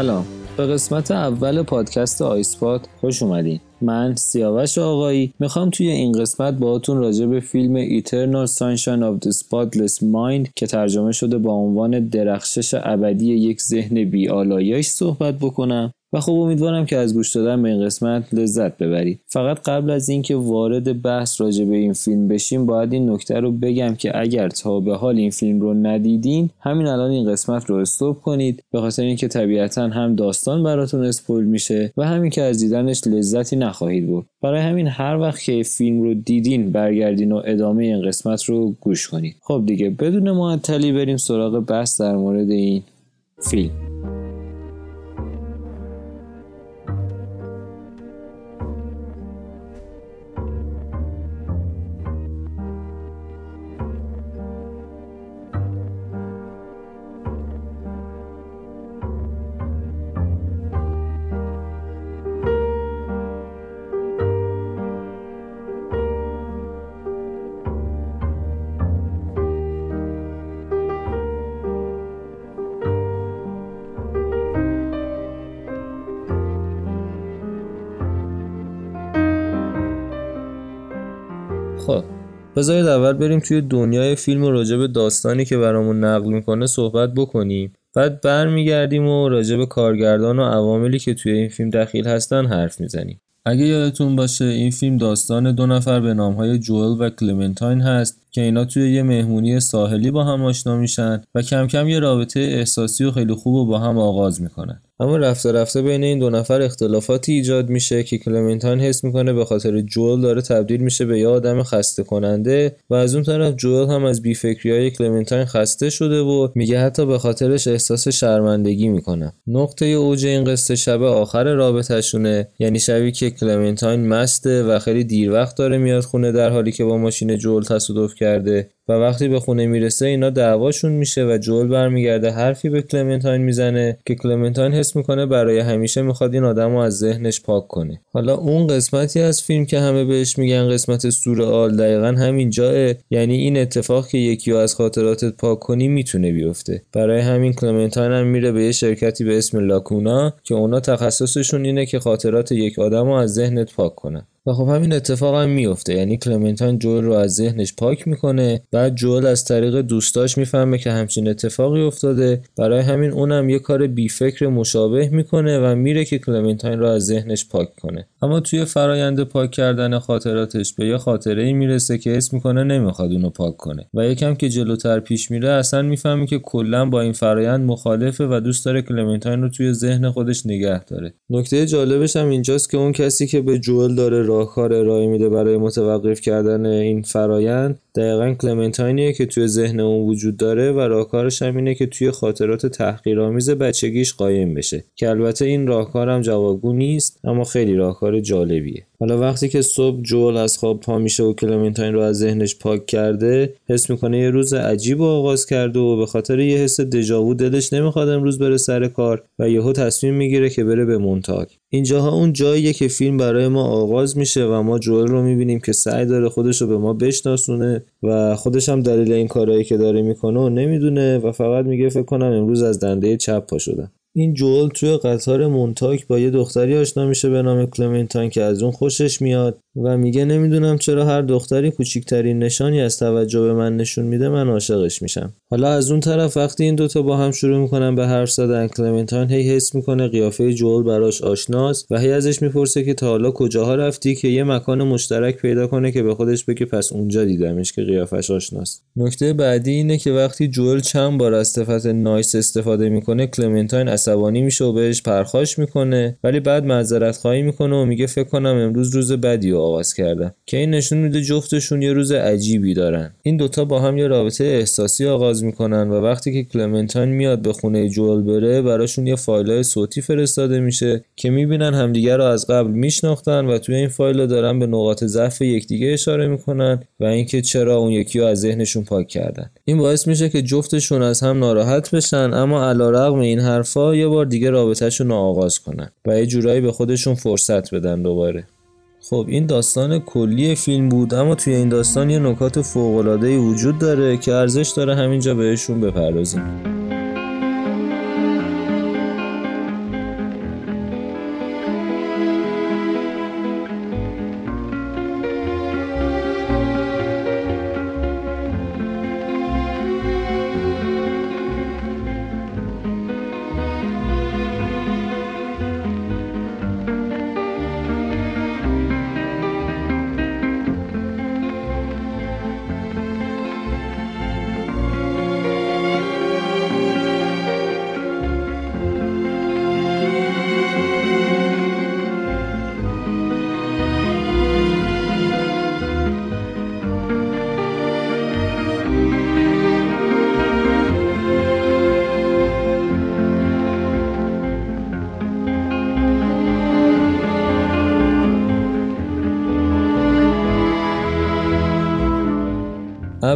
سلام. به قسمت اول پادکست آیسپات خوش اومدین. من سیاوش آقایی. می‌خوام توی این قسمت باهاتون راجع به فیلم Eternal Sunshine of the Spotless Mind که ترجمه شده با عنوان درخشش ابدی یک ذهن بیالایش صحبت بکنم. و خب امیدوارم که از گوش دادن به این قسمت لذت ببرید. فقط قبل از اینکه وارد بحث راجع به این فیلم بشیم باید این نکته رو بگم که اگر تا به حال این فیلم رو ندیدین همین الان این قسمت رو استوب کنید. به خاطر اینکه طبیعتا هم داستان براتون اسپویل میشه و همین که از دیدنش لذتی نخواهید برد. برای همین هر وقت که فیلم رو دیدین برگردین و ادامه این قسمت رو گوش کنید. خب دیگه بدون معطلی بریم سراغ بحث در مورد این فیلم. بذارید اول بریم توی دنیای فیلم و راجع به داستانی که برامون نقل می‌کنه صحبت بکنیم. بعد برمیگردیم و راجع به کارگردان و عواملی که توی این فیلم دخیل هستن حرف می‌زنیم. اگه یادتون باشه این فیلم داستان دو نفر به نامهای جوئل و کلمنتاین هست که اینا توی یه مهمونی ساحلی با هم آشنا میشن و کم کم یه رابطه احساسی و خیلی خوب و با هم آغاز می‌کنن. اما رفته رفته بین این دو نفر اختلافاتی ایجاد میشه که کلمنتاین حس می‌کنه به خاطر جوئل داره تبدیل میشه به یه آدم خسته کننده و از اون طرف جوئل هم از بیفکری های کلمنتاین خسته شده و میگه حتی به خاطرش احساس شرمندگی می‌کنه. نقطه اوج این قصه شب آخر رابطهشونه یعنی شبی که کلمنتاین مسته و خیلی دیر وقت داره میاد خونه در حالی که با ماشین جوئل تصادف کرده. و وقتی به خونه می‌رسه اینا دعواشون میشه و جول برمیگرده. حرفی به کلمنتاین می‌زنه که کلمنتاین حس می‌کنه برای همیشه می‌خواد این آدم رو از ذهنش پاک کنه. حالا اون قسمتی از فیلم که همه بهش میگن قسمت سورئال دقیقا همین جاست یعنی این اتفاق که یکی از خاطراتت پاک کنی می‌تونه بیفته. برای همین کلمنتاین هم میره به یه شرکتی به اسم لاکونا که اونا تخصصشون اینه که خاطرات یک آدم رو از ذهنت پاک کنن. و خب همین اتفاق هم میفته یعنی کلمنتاین جول رو از ذهنش پاک می‌کنه بعد جول از طریق دوستاش می‌فهمه که همچین اتفاقی افتاده. برای همین اونم یه کار بیفکر مشابه می‌کنه و میره که کلمنتاین رو از ذهنش پاک کنه. اما توی فرایند پاک کردن خاطراتش به یه خاطره ای می‌رسه که اسم می‌کنه نمی‌خواد اونو پاک کنه. و یکم که جلوتر پیش میره اصلا می‌فهمه که کلا با این فرایند مخالفه و دوست داره کلمنتاین رو توی ذهن خودش نگه داره. نکته جالبش هم اینجاست که اون کسی که به جول داره راهکار ارائه میده برای متوقف کردن این فرایند دقیقا کلمنتاینیه که توی ذهن اون وجود داره و راهکارش هم اینه که توی خاطرات تحقیرآمیز بچگیش قایم بشه. که البته این راهکار هم جوابگو نیست اما خیلی راهکار جالبیه. حالا وقتی که صبح جول از خواب پا میشه و کلمنتاین رو از ذهنش پاک کرده حس می‌کنه یه روز عجیب و آغاز کرده و به خاطر یه حس دژاوو دلش نمی‌خواد امروز بره سر کار و یهو تصمیم می‌گیره که بره به مونتاگ اینجاها اون جاییه که فیلم برای ما آغاز میشه و ما جول رو می‌بینیم که سعی داره خودش رو به ما بشناسونه و خودش هم دلیل این کارهایی که داره می‌کنه و نمی‌دونه و فقط میگه فکر کنم امروز از دنده چپ پا شدم. این جول توی قطار مونتاک با یه دختری آشنا میشه به نام کلمنتاین که از اون خوشش میاد. و میگه نمی‌دونم چرا هر دختری کوچیکترین نشانی از توجه به من نشون میده من عاشقش میشم. حالا از اون طرف وقتی این دوتا با هم شروع می‌کنن به حرف زدن کلمنتاین هی حس می‌کنه قیافه جول براش آشناست و هی ازش می‌پرسه که تا حالا کجاها رفتی که یه مکان مشترک پیدا کنه که به خودش بگه پس اونجا دیدمش که قیافش آشناست. نکته بعدی اینه که وقتی جول چند بار از صفت nice استفاده می‌کنه کلمنتاین عصبانی میشه و بهش پرخاش می‌کنه ولی بعد معذرت خواهی می‌کنه و میگه فکر کنم امروز روز بدی آغاز کردم که این نشون میده جفتشون یه روز عجیبی دارن. این دوتا با هم یه رابطه احساسی آغاز می‌کنن و وقتی که کلمنتاین میاد به خونه جول بره براشون یه فایلای صوتی فرستاده میشه که می‌بینن همدیگه رو از قبل میشناختن و توی این فایل دارن به نقاط ضعف یکدیگه اشاره می‌کنن و اینکه چرا اون یکی رو از ذهنشون پاک کردن. این باعث میشه که جفتشون از هم ناراحت بشن اما علیرغم این حرفا یه بار دیگه رابطهشون رو آغاز کنن و یه جورایی به خودشون فرصت بدن دوباره. خب این داستان کلی فیلم بود اما توی این داستان یه نکات فوق‌العاده وجود داره که ارزش داره همینجا بهشون بپردازیم.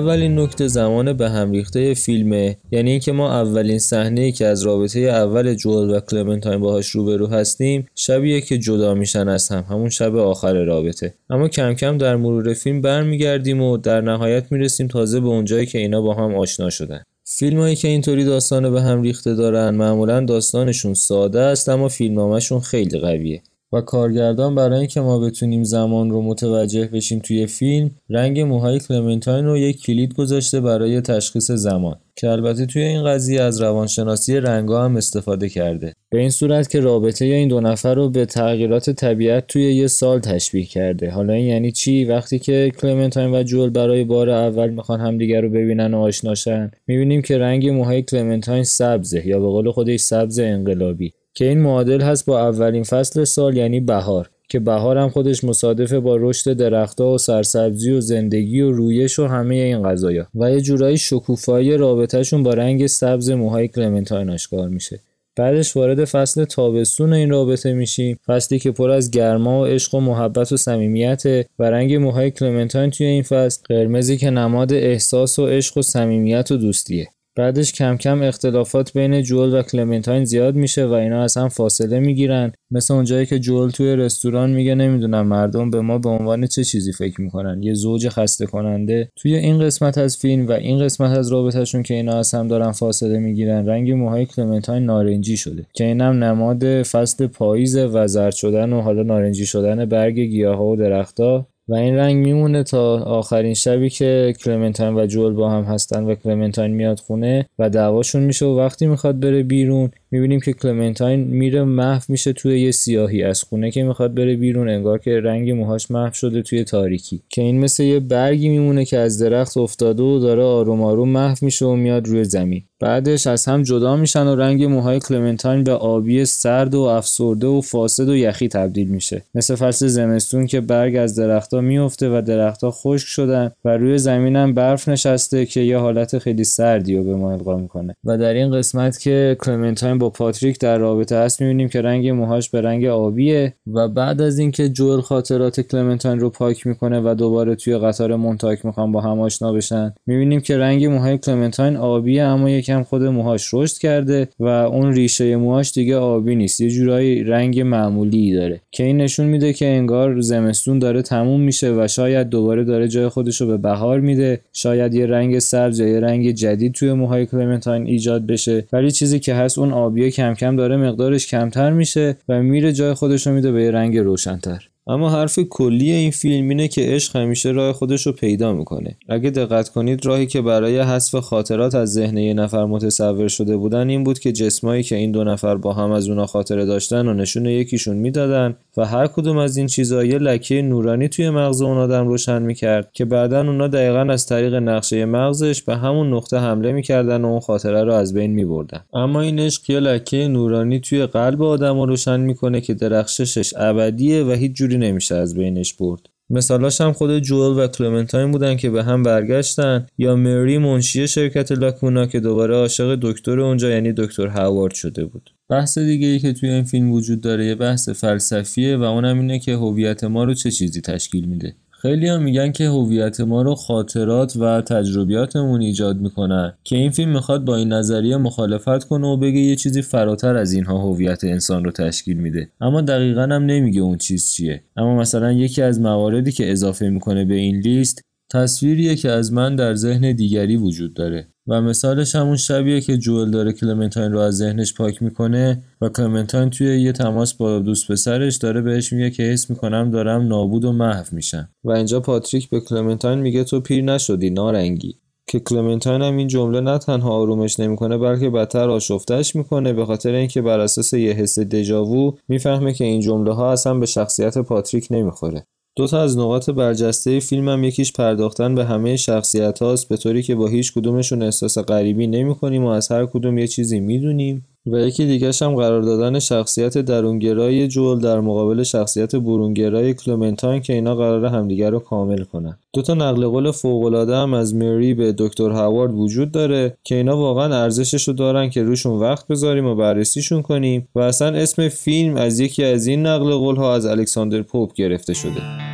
اولین نکته زمان به هم ریخته فیلمه. یعنی اینکه ما اولین صحنه که از رابطه اول جول و کلمنتاین باهاش روبرو هستیم شبیه که جدا میشن از هم همون شب آخر رابطه. اما کم کم در مرور فیلم برمیگردیم و در نهایت می‌رسیم تازه به اونجایی که اینا با هم آشنا شدن. فیلمایی که اینطوری داستان به هم ریخته دارن معمولا داستانشون ساده است اما فیلمنامهشون خیلی قویه. و کارگردان برای اینکه ما بتونیم زمان رو متوجه بشیم توی فیلم رنگ موهای کلمنتاین رو یک کلید گذاشته برای تشخیص زمان. که البته توی این قضیه از روانشناسی رنگا هم استفاده کرده. به این صورت که رابطه این دو نفر رو به تغییرات طبیعت توی یه سال تشبیه کرده. حالا این یعنی چی؟ وقتی که کلمنتاین و جول برای بار اول می‌خوان همدیگر رو ببینن و آشناشن می‌بینیم که رنگ موهای کلمنتاین سبزه یا به قول خودش سبز انقلابی. که این معادل هست با اولین فصل سال یعنی بهار که بهار هم خودش مصادفه با رشد درختها و سرسبزی و زندگی و رویش و همه این قضايا و یه جورایی شکوفایی رابطهشون با رنگ سبز موهای کلمنتاین آشکار میشه. بعدش وارد فصل تابستون این رابطه میشیم. فصلی که پر از گرما و عشق و محبت و صمیمیت و رنگ موهای کلمنتاین توی این فصل قرمزی که نماد احساس و عشق و صمیمیت و دوستیه. بعدش کم کم اختلافات بین جول و کلمنتاین زیاد میشه و اینا از هم فاصله می‌گیرن. مثل اونجایی که جول توی رستوران میگه نمی‌دونم مردم به ما به عنوان چه چیزی فکر می‌کنن. یه زوج خسته کننده توی این قسمت از فیلم و این قسمت از رابطهشون که اینا از هم دارن فاصله می‌گیرن رنگ موهای کلمنتاین نارنجی شده. که اینم نماد فصل پاییز و زرد شدن و حالا نارنجی شدن برگ گیاها و درختها. و این رنگ میمونه تا آخرین شبی که کلمنتاین و جول با هم هستن و کلمنتاین میاد خونه و دعواشون میشه و وقتی می‌خواد بره بیرون می‌بینیم که کلمنتاین میره محو میشه توی یه سیاهی. از خونه که می‌خواد بره بیرون انگار که رنگ موهاش محو شده توی تاریکی. که این مثل یه برگی میمونه که از درخت افتاده و داره آروم آروم محو میشه و میاد روی زمین. بعدش از هم جدا میشن و رنگ موهای کلمنتاین به آبی سرد و افسرده و فاسد و یخی تبدیل میشه. مثل فصل زمستون که برگ از درختها میفته و درختها خشک شدن و روی زمینم برف نشسته که یه حالت خیلی سردی رو به ما القا می‌کنه. و در این قسمت که کلمنتاین با پاتریک در رابطه هست می‌بینیم که رنگ موهاش به رنگ آبیه. و بعد از اینکه جول خاطرات کلمنتاین رو پاک می‌کنه و دوباره توی قطار مونتاک می‌خوان با هم آشنا بشن می‌بینیم که رنگ موهای کلمنتاین آبیه اما یکم خود موهاش رشد کرده و اون ریشه موهاش دیگه آبی نیست. یه جورایی رنگ معمولی داره. که این نشون میده که انگار زمستون داره تموم میشه و شاید دوباره داره جای خودش رو به بهار میده. شاید یه رنگ سبز یا یه رنگ جدید توی موهای کلمنتاین ایجاد بشه. ولی چیزی که هست اون آبیه کم کم داره مقدارش کمتر میشه و میره جای خودش رو میده به یه رنگ روشنتر. اما حرف کلی این فیلم اینه که عشق همیشه راه خودش رو پیدا می‌کنه. اگه دقت کنید راهی که برای حذف خاطرات از ذهن یه نفر متصور شده بودن این بود که جسمایی که این دو نفر با هم از اونا خاطره داشتن و نشون یکیشون می‌دادن و هر کدوم از این چیزا یه لکه نورانی توی مغز اون آدم روشن می‌کرد که بعدا اونا دقیقا از طریق نقشه مغزش به همون نقطه حمله می‌کردن و اون خاطره رو از بین میبردن. اما این عشق یه لکه نورانی توی قلب آدم رو روشن می‌کنه که درخششش ابدیه و هیچ نمیشه از بینش برد. مثالاش هم خود جوئل و کلمنتاین بودن که به هم برگشتن یا مری منشی شرکت لاکونا که دوباره عاشق دکتر اونجا یعنی دکتر هاوارد شده بود. بحث دیگه ای که توی این فیلم وجود داره یه بحث فلسفیه و اونم اینه که هویت ما رو چه چیزی تشکیل میده. خیلی هم میگن که هویت ما رو خاطرات و تجربیاتمون ایجاد می‌کنن که این فیلم می‌خواد با این نظریه مخالفت کنه و بگه یه چیزی فراتر از اینها هویت انسان رو تشکیل میده. اما دقیقا هم نمیگه اون چیز چیه. اما مثلا یکی از مواردی که اضافه می‌کنه به این لیست تصویریه که از من در ذهن دیگری وجود داره و مثالش همون شبیه که جوئل داره کلمنتاین رو از ذهنش پاک می‌کنه و کلمنتاین توی یه تماس با دوست پسرش داره بهش میگه که حس می‌کنم دارم نابود و محو میشم. و اینجا پاتریک به کلمنتاین میگه تو پیر نشدی نارنگی. که کلمنتاین هم این جمله نه تنها آرومش نمی‌کنه بلکه بدتر آشفتش می‌کنه. به خاطر اینکه بر اساس یه حس دژاوو می‌فهمه که این جمله ها اصلا به شخصیت پاتریک نمی‌خوره. دو تا از نقاط برجسته فیلمم یکیش پرداختن به همه شخصیت هاست به طوری که با هیچ کدومشون احساس غریبی نمی کنیم و از هر کدوم یه چیزی می‌دونیم. و یکی دیگرش هم قرار دادن شخصیت درونگرای جول در مقابل شخصیت برونگرای کلمنتاین که اینا قرار همدیگر رو کامل کنن. دو تا نقل قول فوق‌العاده هم از مری به دکتر هاوارد وجود داره که اینا واقعا ارزشش رو دارن که روشون وقت بذاریم و بررسیشون کنیم و اصلا اسم فیلم از یکی از این نقل قول ها از الکساندر پوپ گرفته شده.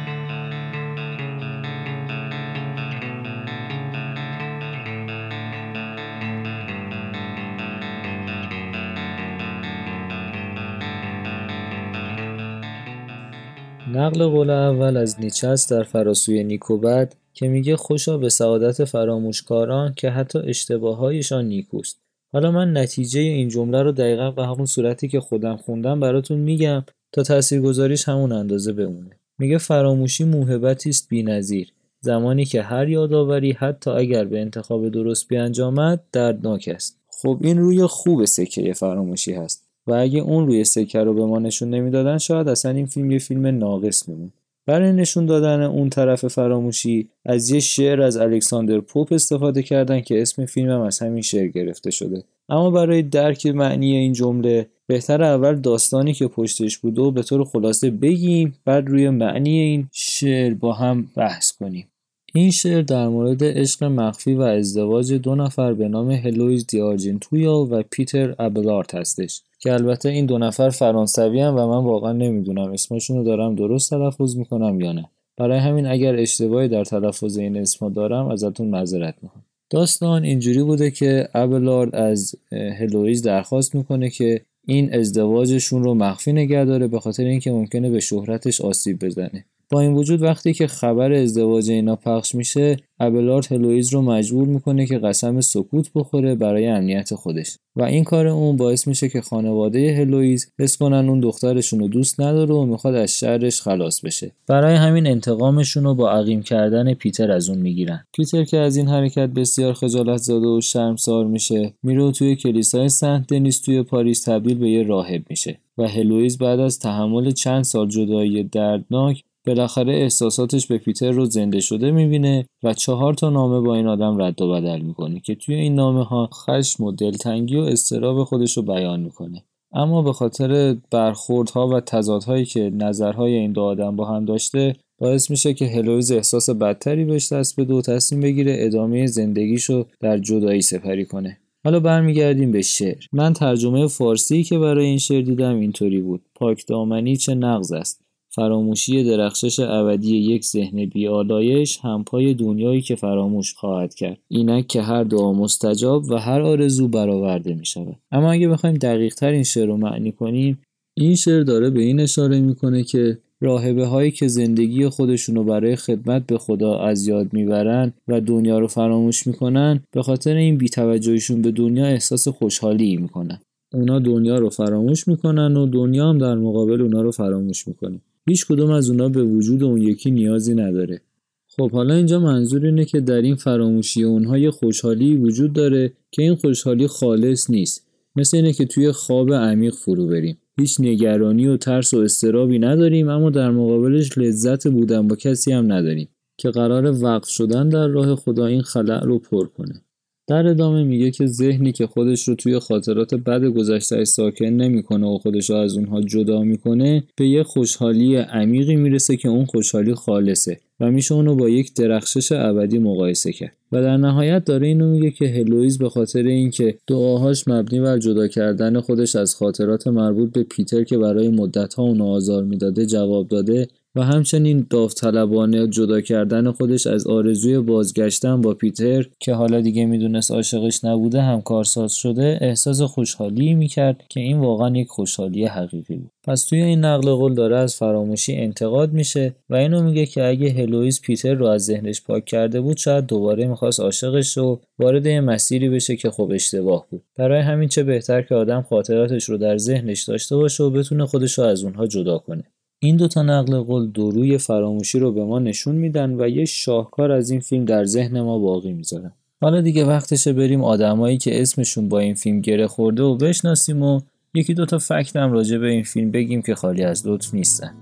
نقل قول اول از نیچه در فراسوی نیکوبد که میگه خوشا به سعادت فراموشکاران که حتی اشتباههایشان نیکوست. حالا من نتیجه این جمله رو دقیقا به همون صورتی که خودم خوندم براتون میگم تا تاثیرگذاریش همون اندازه بمونه. میگه فراموشی موهبتی است بینظیر. زمانی که هر یادآوری حتی اگر به انتخاب درست بیانجامد دردناک است. خب این روی خوب سکه فراموشی هست. و اگه اون روی سکه رو به ما نشون نمی‌دادن شاید اصلا این فیلم یه فیلم ناقص میمون. برای نشون دادن اون طرف فراموشی از یه شعر از الکساندر پوپ استفاده کردن که اسم فیلمم از همین شعر گرفته شده. اما برای درک معنی این جمله بهتر اول داستانی که پشتش بوده و به طور خلاصه بگیم بعد روی معنی این شعر با هم بحث کنیم. این شعر در مورد عشق مخفی و ازدواج دو نفر به نام هلویز دیارجنتویا و پیتر ابلارت هستش که البته این دو نفر فرانسوی هم و من واقعا نمی‌دونم اسمشون رو دارم درست تلفظ می‌کنم یا نه. برای همین اگر اشتباهی در تلفظ این اسما دارم ازتون معذرت می‌خوام. داستان اینجوری بوده که ابلارد از هلویز درخواست می‌کنه که این ازدواجشون رو مخفی نگه داره به خاطر اینکه ممکنه به شهرتش آسیب بزنه. با این وجود وقتی که خبر ازدواج اینا پخش میشه ابلارد هلویز رو مجبور می‌کنه که قسم سکوت بخوره برای امنیت خودش. و این کار اون باعث میشه که خانواده هلویز حس کنن اون دخترشون رو دوست نداره و می‌خواد از شرش خلاص بشه. برای همین انتقامشون رو با عقیم کردن پیتر از اون می‌گیرن. پیتر که از این حرکت بسیار خجالت زده و شرمسار میشه میره توی کلیسای سنت دنیس توی پاریس تبدیل به یه راهب میشه. و هلویز بعد از تحمل چند سال جدایی دردناک بالاخره احساساتش به پیتر رو زنده شده می‌بینه و چهار تا نامه با این آدم رد و بدل می‌کنه که توی این نامه ها خشم و دلتنگی و استراب خودش رو بیان می‌کنه. اما به خاطر برخوردها و تضادهایی که نظرهای این دو آدم با هم داشته باعث میشه که هلویز احساس بدتری بهش دست به دو تصمیم بگیره ادامه زندگیشو در جدایی سپری کنه. حالا برمیگردیم به شعر. من ترجمه فارسی که برای این شعر دیدم اینطوری بود. پاک دامنی چه نغز است؟ فراموشی درخشش ابدی یک ذهن بیالایش همپای دنیایی که فراموش خواهد کرد. اینک که هر دعا مستجاب و هر آرزو برآورده می شود اما اگه بخوایم دقیق تر این شعر رو معنی کنیم این شعر داره به این اشاره می‌کنه که راهبه هایی که زندگی خودشون رو برای خدمت به خدا از یاد می‌برن و دنیا رو فراموش می‌کنن به خاطر این بیتوجهیشون به دنیا احساس خوشحالی می‌کنن. اونا دنیا رو فراموش می‌کنن و دنیا هم در مقابل اونا رو فراموش می‌کنه. هیچ کدوم از اونا به وجود اون یکی نیازی نداره. خب حالا اینجا منظور اینه که در این فراموشی اونها یه خوشحالی وجود داره که این خوشحالی خالص نیست. مثل اینه که توی خواب عمیق فرو بریم. هیچ نگرانی و ترس و استرابی نداریم اما در مقابلش لذت بودن با کسی هم نداریم که قرار وقف شدن در راه خدا این خلع رو پر کنه. در ادامه میگه که ذهنی که خودش رو توی خاطرات بد گذشته ساکن نمی‌کنه و خودش رو از اونها جدا می‌کنه به یه خوشحالی عمیقی می‌رسه که اون خوشحالی خالصه و میشه اونو با یک درخشش ابدی مقایسه کرد. و در نهایت داره اینو میگه که هلویز به خاطر اینکه دعاهاش مبنی بر جدا کردن خودش از خاطرات مربوط به پیتر که برای مدتها اونو آزار می‌داده جواب داده و همچنین داوطلبانه جدا کردن خودش از آرزوی بازگشتن با پیتر که حالا دیگه می‌دونست عاشقش نبوده هم کارساز شده احساس خوشحالی می‌کرد که این واقعا یک خوشحالی حقیقی بود. پس توی این نقل قول داره از فراموشی انتقاد میشه و اینو میگه که اگه هلویز پیتر رو از ذهنش پاک کرده بود شاید دوباره می‌خواست عاشقش رو وارد یه مسیری بشه که خب اشتباه بود. برای همین چه بهتر که آدم خاطراتش رو در ذهنش داشته باشه و بتونه خودش رو از اونها جدا کنه. این دوتا نقل قول دروی فراموشی رو به ما نشون میدن و یه شاهکار از این فیلم در ذهن ما باقی می‌ذارن حالا دیگه وقتشه بریم آدمایی که اسمشون با این فیلم گره خورده و بشناسیم و یکی دوتا فکت هم راجع به این فیلم بگیم که خالی از لطف نیستن.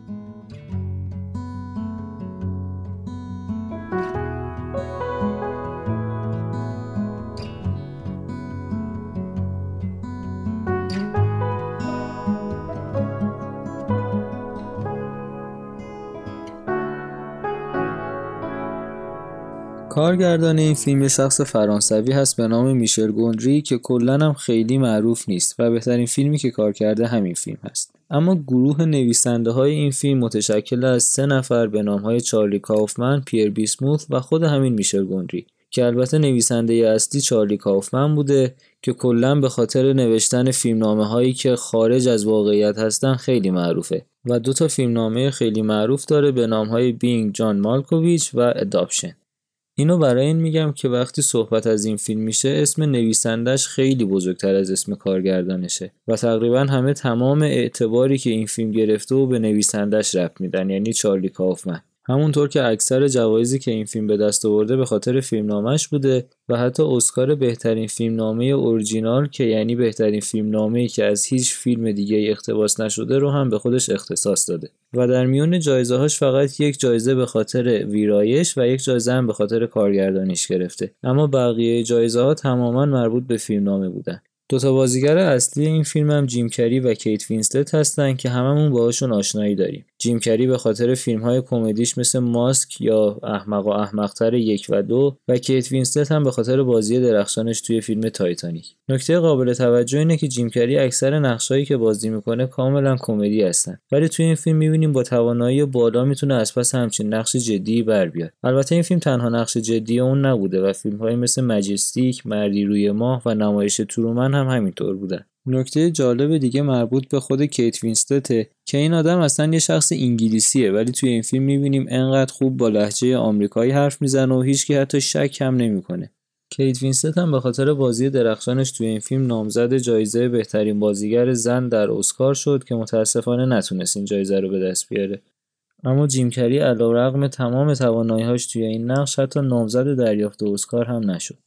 کارگردان این فیلم شخص فرانسوی هست به نام میشل گوندری که کلا هم خیلی معروف نیست و بهترین فیلمی که کار کرده همین فیلم هست. اما گروه نویسنده های این فیلم متشکل از سه نفر به نام های چارلی کافمن، پیر بیسموث و خود همین میشل گوندری که البته نویسنده اصلی چارلی کافمن بوده که کلا به خاطر نوشتن فیلمنامه هایی که خارج از واقعیت هستن خیلی معروفه و دو تا فیلمنامه خیلی معروف داره به نام های بینگ جان مالکوویچ و اداپشن اینو برای این میگم که وقتی صحبت از این فیلم میشه اسم نویسندش خیلی بزرگتر از اسم کارگردانشه و تقریبا همه تمام اعتباری که این فیلم گرفته و به نویسندش رفت میدن یعنی چارلی کافمن. همونطور که اکثر جوایزی که این فیلم به دست آورده به خاطر فیلمنامش بوده و حتی اسکار بهترین فیلمنامه اورجینال که یعنی بهترین فیلمنامه‌ای که از هیچ فیلم دیگه اقتباس نشده رو هم به خودش اختصاص داده. و در میون جایزه هاش فقط یک جایزه به خاطر ویرایش و یک جایزه هم به خاطر کارگردانیش گرفته. اما بقیه جایزه ها تماما مربوط به فیلمنامه بودن. دوتا بازیگر اصلی این فیلم هم جیم کری و کیت وینستت هستن که هممون باهاشون آشنایی داریم. جیم کری به خاطر فیلم های کمدیش مثل ماسک یا احمق و احمقتر یک و دو و کیت وینستت هم به خاطر بازی درخشانش توی فیلم تایتانیک. نکته قابل توجه اینه که جیم کری اکثر نقشایی که بازی می‌کنه کاملا کمدی هستن ولی توی این فیلم می‌بینیم با توانایی بالا می‌تونه از پس همچین نقش جدی بر بیاد. البته این فیلم تنها نقش جدی اون نبوده و فیلم‌هایی مثل مجستیک، مردی روی ماه و نمایش ترومن هم همینطور بودن نکته جالب دیگه مربوط به خود کیت وینستته که این آدم اصلا یه شخص انگلیسیه ولی توی این فیلم می‌بینیم انقدر خوب با لهجه آمریکایی حرف می‌زنه و هیچکی حتی شک هم نمی‌کنه. کیت وینسلت هم به خاطر بازی درخشانش توی این فیلم نامزد جایزه بهترین بازیگر زن در اسکار شد که متاسفانه نتونست این جایزه رو به دست بیاره. اما جیم کری علیرغم تمام توانایی‌هاش توی این نقش حتی نامزد دریافت اسکار هم نشد.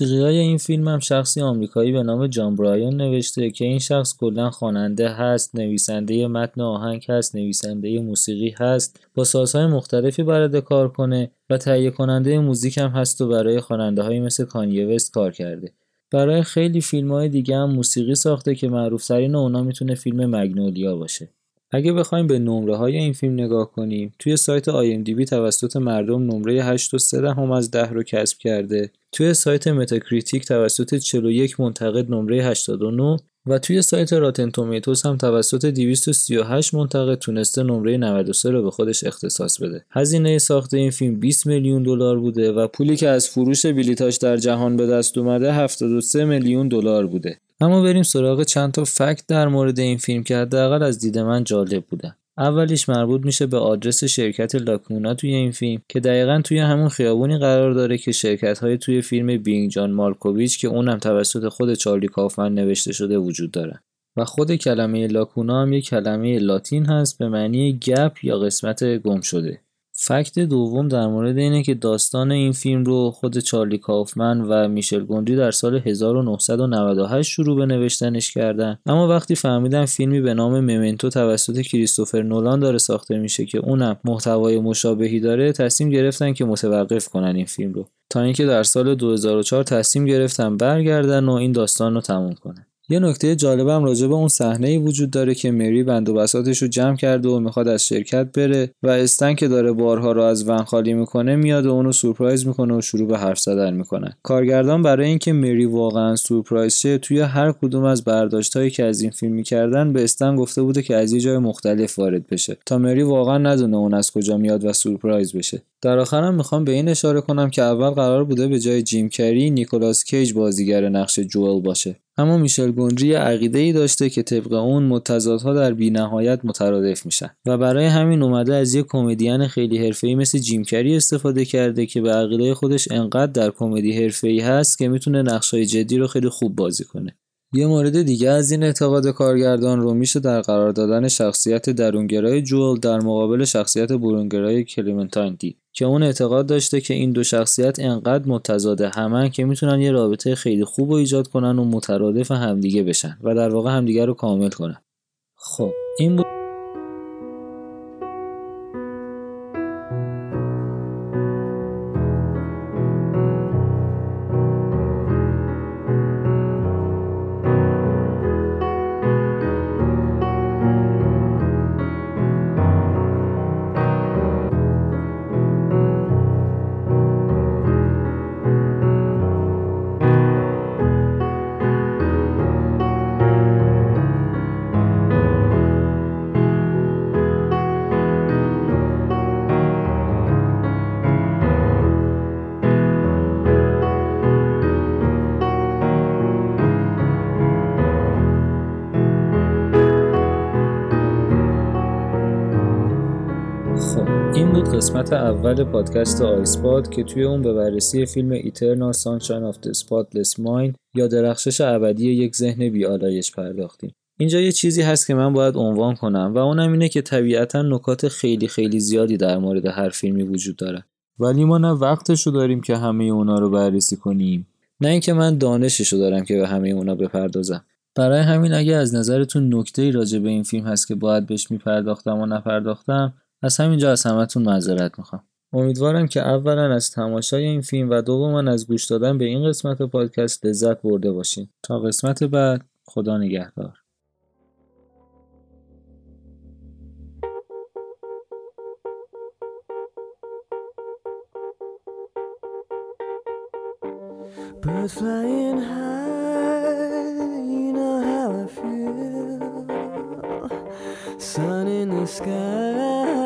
های این فیلم هم شخصی آمریکایی به نام جان برایان نوشته که این شخص کلا خواننده هست، نویسنده متن آهنگ هست، نویسنده موسیقی هست، با سازهای مختلفی بلده کار کنه و تهیه کننده موزیک هم هست و برای خواننده های مثل کانیه وست کار کرده. برای خیلی فیلم های دیگه هم موسیقی ساخته که معروفترین اونا می‌تونه فیلم مگنولیا باشه. اگه بخوایم به نمره های این فیلم نگاه کنیم توی سایت IMDb توسط مردم نمره 8.3 هم از 10 رو کسب کرده توی سایت متاکریتیک توسط 41 منتقد نمره 89 و توی سایت راتن تومیتوس هم توسط 238 منتقد تونسته نمره 93 رو به خودش اختصاص بده. هزینه ساخت این فیلم 20 میلیون دلار بوده و پولی که از فروش بلیتاش در جهان به دست اومده 73 میلیون دلار بوده. اما بریم سراغ چند تا فکت در مورد این فیلم که حداقل از دید من جالب بودن. اولیش مربوط میشه به آدرس شرکت لاکونا توی این فیلم که دقیقا توی همون خیابونی قرار داره که شرکت های توی فیلم بینگ جان مارکوویچ که اونم توسط خود چارلی کافمن نوشته شده وجود داره و خود کلمه لاکونا هم یک کلمه لاتین هست به معنی گپ یا قسمت گم شده فکت دوم در مورد اینه که داستان این فیلم رو خود چارلی کافمن و میشل گوندی در سال 1998 شروع به نوشتنش کردن. اما وقتی فهمیدن فیلمی به نام ممنتو توسط کریستوفر نولان داره ساخته میشه که اونم محتوای مشابهی داره تصمیم گرفتن که متوقف کنن این فیلم رو. تا اینکه در سال 2004 تصمیم گرفتن برگردن و این داستان رو تموم کنن. یه نکته جالبم راجع به اون صحنه ای وجود داره که مری بند و بساتش رو جمع کرده و می‌خواد از شرکت بره و استن که داره بارها رو از ون خالی می‌کنه میاد و اونو سورپرایز می‌کنه و شروع به حرف زدن می‌کنه. کارگردان برای اینکه مری واقعا سورپرایز شه توی هر کدوم از برداشتهایی که از این فیلم می‌کردن به استن گفته بوده که از یه جای مختلف وارد بشه. تا مری واقعا ندونه اون از کجا میاد و سورپرایز بشه. در آخرم می‌خوام به این اشاره کنم که اول قرار بوده به جای جیم کری نیکولاس کیج بازیگر نقش جوئل باشه. اما میشل گونجی عقیده ای داشته که طبق اون متضادها در بینهایت مترادف میشن و برای همین اومده از یه کمدین خیلی حرفه‌ای مثل جیم کری استفاده کرده که به عقیده خودش انقدر در کمدی حرفه‌ای هست که می‌تونه نقشای جدی رو خیلی خوب بازی کنه. یه مورد دیگه از این اعتقاد کارگردان رو میشه در قرار دادن شخصیت درونگرای جول در مقابل شخصیت برونگرای کلیمنتاین دید. که اون اعتقاد داشته که این دو شخصیت انقدر متضاده همن که می‌تونن یه رابطه خیلی خوب و ایجاد کنن و مترادف همدیگه بشن و در واقع همدیگه رو کامل کنن. خب این بود قسمت اول پادکست آیسپاد که توی اون به بررسی فیلم ایترنال سانشاین آف the Spotless Mind یا درخشش ابدی یک ذهن بیالایش پرداختیم. اینجا یه چیزی هست که من باید عنوان کنم و اونم اینه که طبیعتا نکات خیلی خیلی زیادی در مورد هر فیلمی وجود داره. ولی ما نه وقتشو داریم که همه اونا رو بررسی کنیم نه اینکه من دانششو دارم که به همه اونا بپردازم برای همین اگه از نظرتون نکته راجع به این فیلم هست که باید بهش میپرداختم و نپرداختم از همینجا از همتون معذرت می‌خوام. امیدوارم که اولا از تماشای این فیلم و دوما از گوش دادن به این قسمت پادکست لذت برده باشین. تا قسمت بعد خدا نگهدار. Birds flying high, you know how I feel. Sun in the sky,